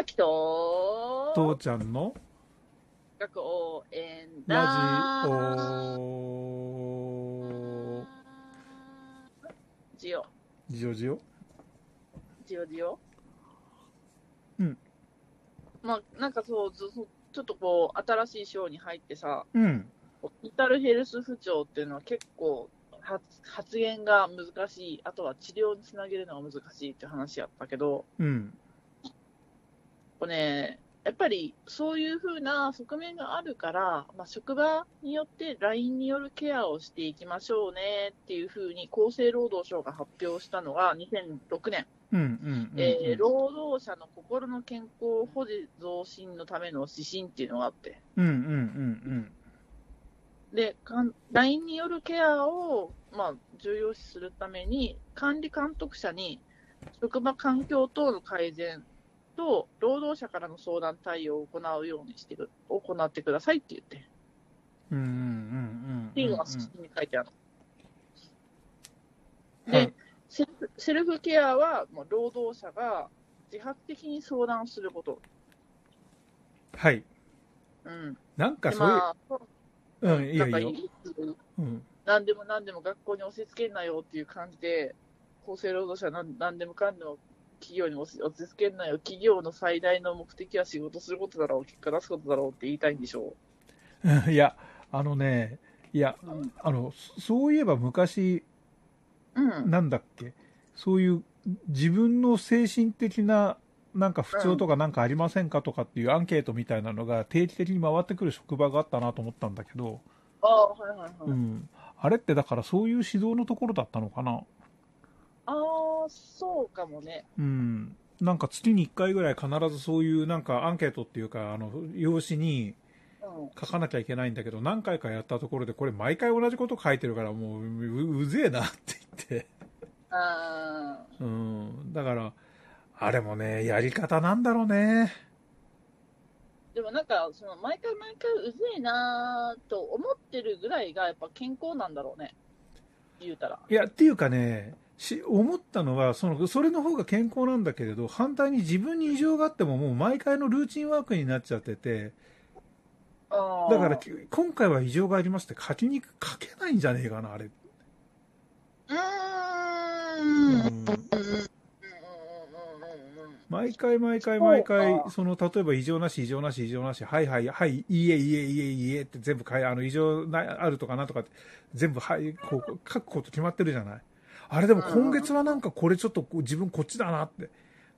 あきと、父ちゃんの？学応援ラジだ。オ。ジオ、ジオジオ？ジオジオ。うん。まあ、なんかそう、ずちょっとこう、新しい章に入ってさ、うん。メンタルヘルス不調っていうのは結構発、発言が難しい、あとは治療につなげるのが難しいって話やったけど、うん。これね、やっぱりそういう風な側面があるから、まあ、職場によって LINE によるケアをしていきましょうねっていう風に厚生労働省が発表したのが2006年、労働者の心の健康保持増進のための指針っていうのがあって、うん。うん。うん。で、かん LINE によるケアを、まあ、重要視するために、管理監督者に職場環境等の改善と労働者からの相談対応を行うようにしてく行ってくださいって言って、うん。うん。うん。っていうのが指針に書いてある。うん。で、はい。セルフセルフケアは、もう労働者が自発的に相談すること。はい。うん。なんかでそういう、まあ、うん、いいよいいんかいいうん。何でも何でも学校に押し付けんなよっていう感じで、厚生労働省は何何でもかんでも企業に押し押し付けんなよ、企業の最大の目的は仕事することだろう、結果出すことだろうって言いたいんでしょ いや、あのね、いや、う。うん。あの、そそういえば昔、うん。なんだっけ、そういう自分の精神的ななんか不調とかなんかありませんかとかっていうアンケートみたいなのが定期的に回ってくる職場があったなと思ったんだけど、ああ、はいはいはい。うん。あれってだからそういう指導のところだったのかな？ああ、そうかもね。うん。なんか月に1回ぐらい必ずそういうなんかアンケートっていうか、あの、用紙にうん。書かなきゃいけないんだけど、何回かやったところでこれ毎回同じこと書いてるからもうううぜえなって言って。ああ、うん。だから、あれもね、やり方なんだろうね。でもなんか、その毎回毎回うぜえなーと思ってるぐらいがやっぱ健康なんだろうね。言うたら。いや、っていうかね、し思ったのはその、それの方が健康なんだけれど、反対に自分に異常があっても、もう毎回のルーチンワークになっちゃってて、だから、き今回は異常がありますって書きに書けないんじゃねえかな、あれ。うーん。毎回毎回毎回、その、例えば異常なし、異常なし、異常なし、はいはい、はい、いいえ、いいえ、いいえ、いいえって全部あの、異常な、あるとかなんとかって、全部、はい、こう、書くこと決まってるじゃない。あれでも今月はなんかこれちょっと自分こっちだなって。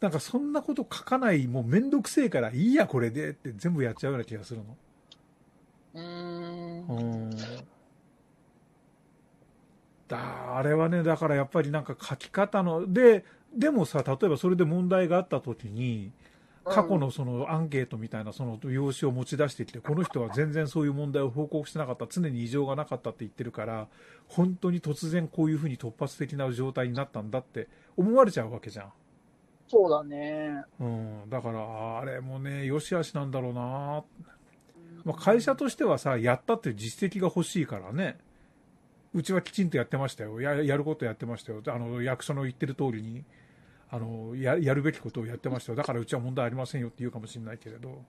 なんかそんなこと書かない、もうめんどくせえから、いいや、これでって全部やっちゃうような気がするの。うーんうん。だ、あれはね、だからやっぱりなんか書き方の、で、でもさ、例えばそれで問題があった時に、過去のそのアンケートみたいなその用紙を持ち出してきて、この人は全然そういう問題を報告してなかった、常に異常がなかったって言ってるから、本当に突然こういうふうに突発的な状態になったんだって思われちゃうわけじゃん。そうだね。うん。だから、あれもね、良し悪しなんだろうなまあ、会社としてはさ、やったっていう実績が欲しいからね。うちはきちんとやってましたよ。ややることやってましたよ。あの、役所の言ってる通りに、あの、ややるべきことをやってましたよ。だからうちは問題ありませんよって言うかもしれないけれど。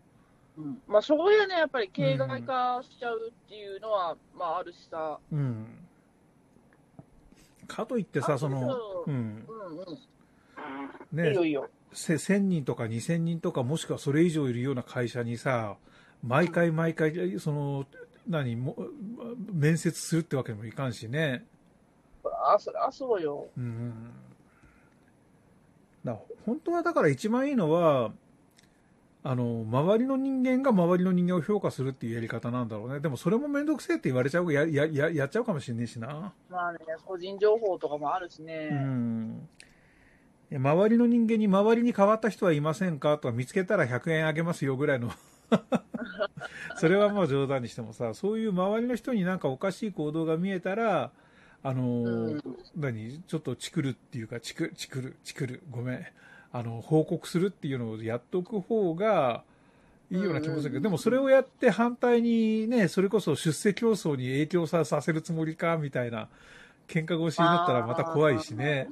うんまあ、そこでね、やっぱり形骸化しちゃうっていうのは、まあ、あるしさ。うん。かといってさ、その、うん。うんうん。いいねよ、いいよ。せ1000人とか2000人とかもしくはそれ以上いるような会社にさ毎回毎回その何も面接するってわけにもいかんしねあ、そあそうよ。うんだ本当はだから一番いいのはあの周りの人間が周りの人間を評価するっていうやり方なんだろうね。でもそれも面倒くせえって言われちゃうややややっちゃうかもしれねえしな。まあね、個人情報とかもあるしね。うん。周りの人間に周りに変わった人はいませんかとか見つけたら100円あげますよぐらいの。それはもう冗談にしてもさそういう周りの人になんかおかしい行動が見えたらあの、うん何？ちょっとチクるっていうかチクチクるチクるごめんあの報告するっていうのをやっとく方がいいような気もするけど、うんでもそれをやって反対にねそれこそ出世競争に影響ささせるつもりかみたいな喧嘩腰になったらまた怖いしね。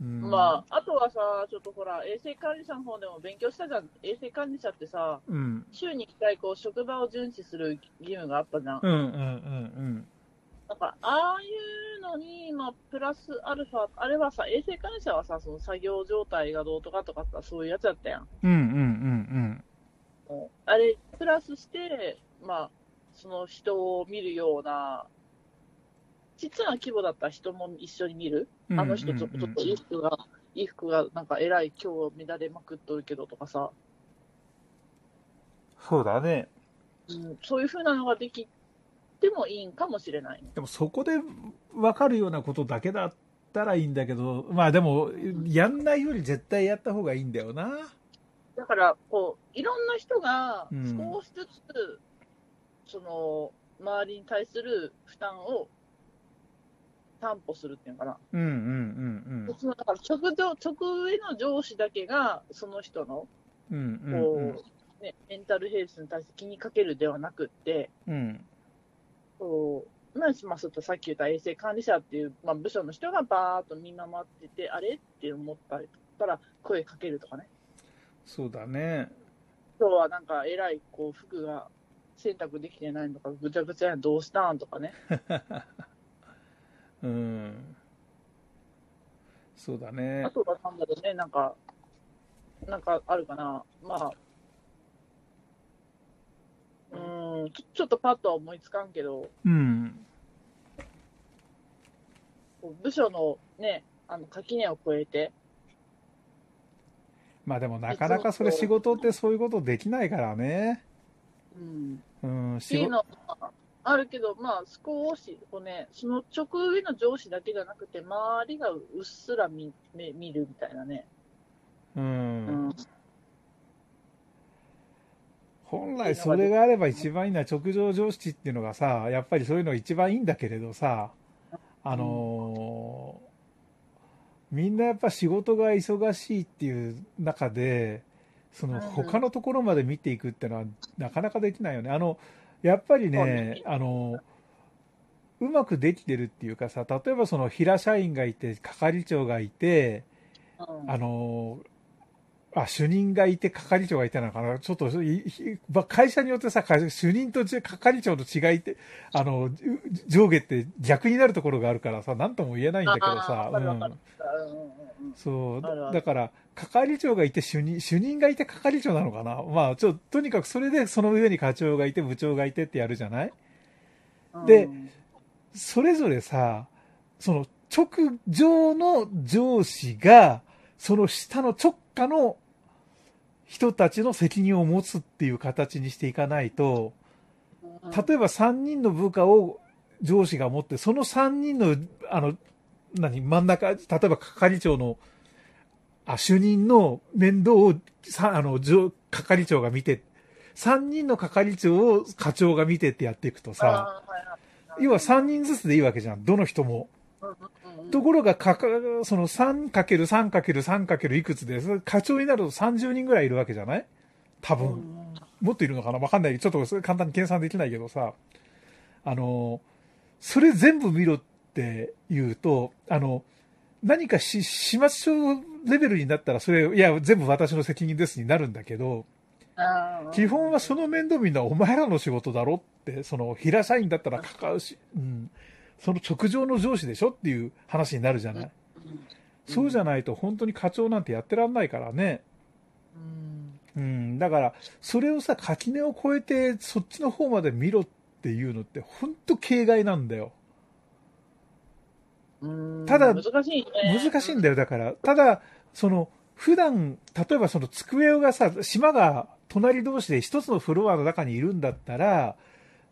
うんまあ、あとはさ、ちょっとほら、衛生管理者の方でも勉強したじゃん。衛生管理者ってさ、うん。週に1回こう職場を巡視する義務があったじゃん。うんうんうんなんか、ああいうのに、まあ、プラスアルファ、あれはさ、衛生管理者はさ、その作業状態がどうとかとかさ、そういうやつだったやん。うん。うんうんうんあれ、プラスして、まあ、その人を見るような、ちっちゃな規模だったら人も一緒に見る？うん。あの人ちょちょっと衣服が、衣服がなんかえらい今日乱れまくっとるけどとかさ、そうだね。うん、そういう風なのができてもいいんかもしれないね。でもそこで分かるようなことだけだったらいいんだけど、まあでも、やんないより絶対やった方がいいんだよな。だから、こう、いろんな人がうん少しずつ、その、周りに対する負担を担保するっていうのかな。うんうんうんそのだから直上、直上の上司だけが、その人の、うん。うんうんこう、ね、メンタルヘルスに対して気にかけるではなくって、うん。うん。そう、まあ、まあ、ちょっとさっき言った衛生管理者っていう、まあ、部署の人がバーっと見守ってて、あれ？って思ったりったら声かけるとかね。そうだね。今日はなんか偉い、こう、服が洗濯できてないのか、ぐちゃぐちゃやん、どうしたんとかね。うん。そうだねあ。とはなんだろうね、なんか、なんかあるかな。まあ、うーん、ちょちょっとパッとは思いつかんけど、うん。部署のね、あの、垣根を越えて、まあでもなかなかそれ仕事ってそういうことできないからね。うん、うん、仕事。あるけど、まあ、少し、こうね、その直上の上司だけじゃなくて、周りがうっすら見見見るみたいなね。う。うんん。本来それがあれば一番いいのは直上上司っていうのがさ、やっぱりそういうのが一番いいんだけれどさ、あのーみんなやっぱ仕事が忙しいっていう中で、そのうん。他のところまで見ていくっていうのはなかなかできないよね。あの、やっぱりねね、あの、うまくできてるっていうかさ、例えばその平社員がいて、係長がいて、うん。あのあ主任がいて係長がいてなのかな、ちょっと会社によってさ、会主任と係長の違いって、あのう上下って逆になるところがあるからさ、なんとも言えないんだけどさ、うん。そう。だから、係長がいて主任、主任がいて係長なのかな、まあ、ちょとにかくそれでその上に課長がいて、部長がいてってやるじゃない？うん。でうんそれぞれさ、その直上の上司が、その下の直下の人たちの責任を持つっていう形にしていかないと、例えば3人の部下を上司が持って、その3人の、あの、何、真ん中、例えば係長の、あ、主任の面倒を、さ、あの、上係長が見て、3人の係長を課長が見てってやっていくとさ、要は3人ずつでいいわけじゃん。どの人も。ところが、かか、その 3×3×3× いくつで、課長になると30人ぐらいいるわけじゃない？多分。うんもっといるのかな？わかんない。ちょっと簡単に計算できないけどさ。あの、それ全部見ろって言うと、あの、何かし、始末書レベルになったら、それ、いや、全部私の責任ですになるんだけど、基本はその面倒見るのはお前らの仕事だろって、その平社員だったら関わるし、うん、その直上の上司でしょっていう話になるじゃない。うんそうじゃないと本当に課長なんてやってらんないからね。うんうん、だから、それをさ、垣根を越えて、そっちの方まで見ろっていうのって、本当形骸なんだよ。うんただ難しいね。難しいんだよ、だから。ただ、その、普段、例えばその机がさ、島が隣同士で一つのフロアの中にいるんだったら、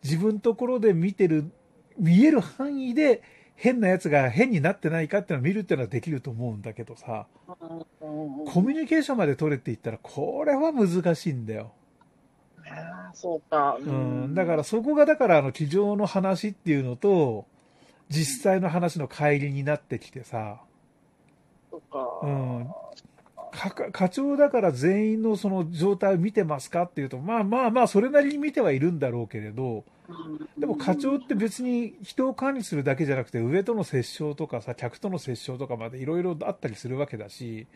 自分ところで見てる、見える範囲で変なやつが変になってないかっていうのを見るっていうのはできると思うんだけどさ、コミュニケーションまで取れって言ったら、これは難しいんだよ。あーそうか。うん、だからそこがだからあの机上の話っていうのと実際の話の乖離になってきてさ、そうか。うん、課長だから全員のその状態を見てますかっていうとまあまあまあそれなりに見てはいるんだろうけれどでも課長って別に人を管理するだけじゃなくて、上との折衝とかさ、客との折衝とかまでいろいろあったりするわけだし、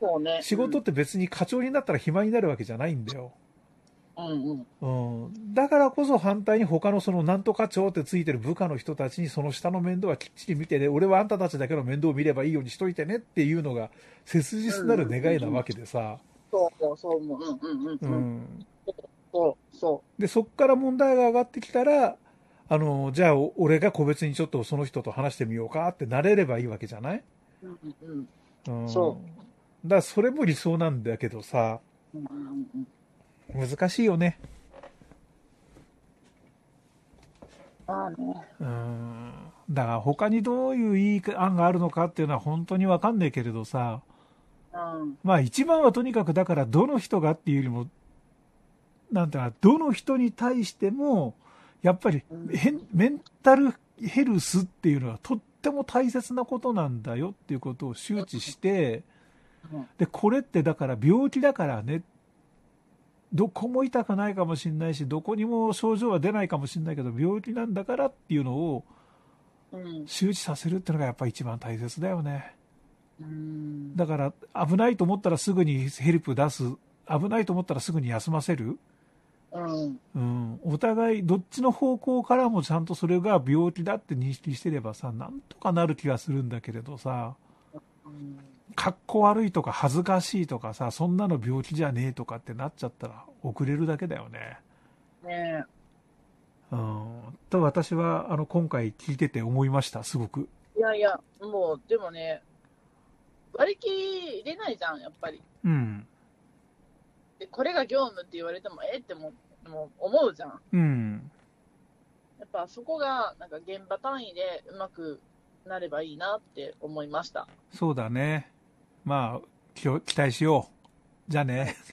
そうね。仕事って別に課長になったら暇になるわけじゃないんだよ。うんうん。うん。だからこそ反対に他のそのなんとか長ってついてる部下の人たちにその下の面倒はきっちり見てね、俺はあんたたちだけの面倒を見ればいいようにしといてねっていうのが切実なる願いなわけでさ。そうそう、そう思う。うんうんうん。ううん、ん。そうそで、そっから問題が上がってきたら、あの、じゃあお俺が個別にちょっとその人と話してみようかってなれればいいわけじゃない？うんうんうん。うん。そだからそれも理想なんだけどさ、うんうんうん。難しいよね。まあね。うん。だから他にどういういい案があるのかっていうのは本当にわかんないけれどさ、うん。まあ一番はとにかくだからどの人がっていうよりも、なんていうのかなどの人に対しても、やっぱりメンタルヘルスっていうのはとっても大切なことなんだよっていうことを周知して、うんで、これってだから病気だからね、どこも痛くないかもしれないし、どこにも症状は出ないかもしれないけど、病気なんだからっていうのをうん。周知させるっていうのがやっぱり一番大切だよね。うん。だから危ないと思ったらすぐにヘルプ出す、危ないと思ったらすぐに休ませる。うん。うん、お互いどっちの方向からもちゃんとそれが病気だって認識してればさ、なんとかなる気がするんだけれどさ、うん。かっこ悪いとか恥ずかしいとかさ、そんなの病気じゃねえとかってなっちゃったら遅れるだけだよね。ねうん、と私はあの今回聞いてて思いました、すごく。え。いやいや、もう、でもね、割り切れないじゃん、やっぱり。うん。で、これが業務って言われても、え？ってももう思うじゃん。うん。やっぱそこが、なんか現場単位でうまくなればいいなって思いました。そうだね。まあ、期待しよう。じゃあね。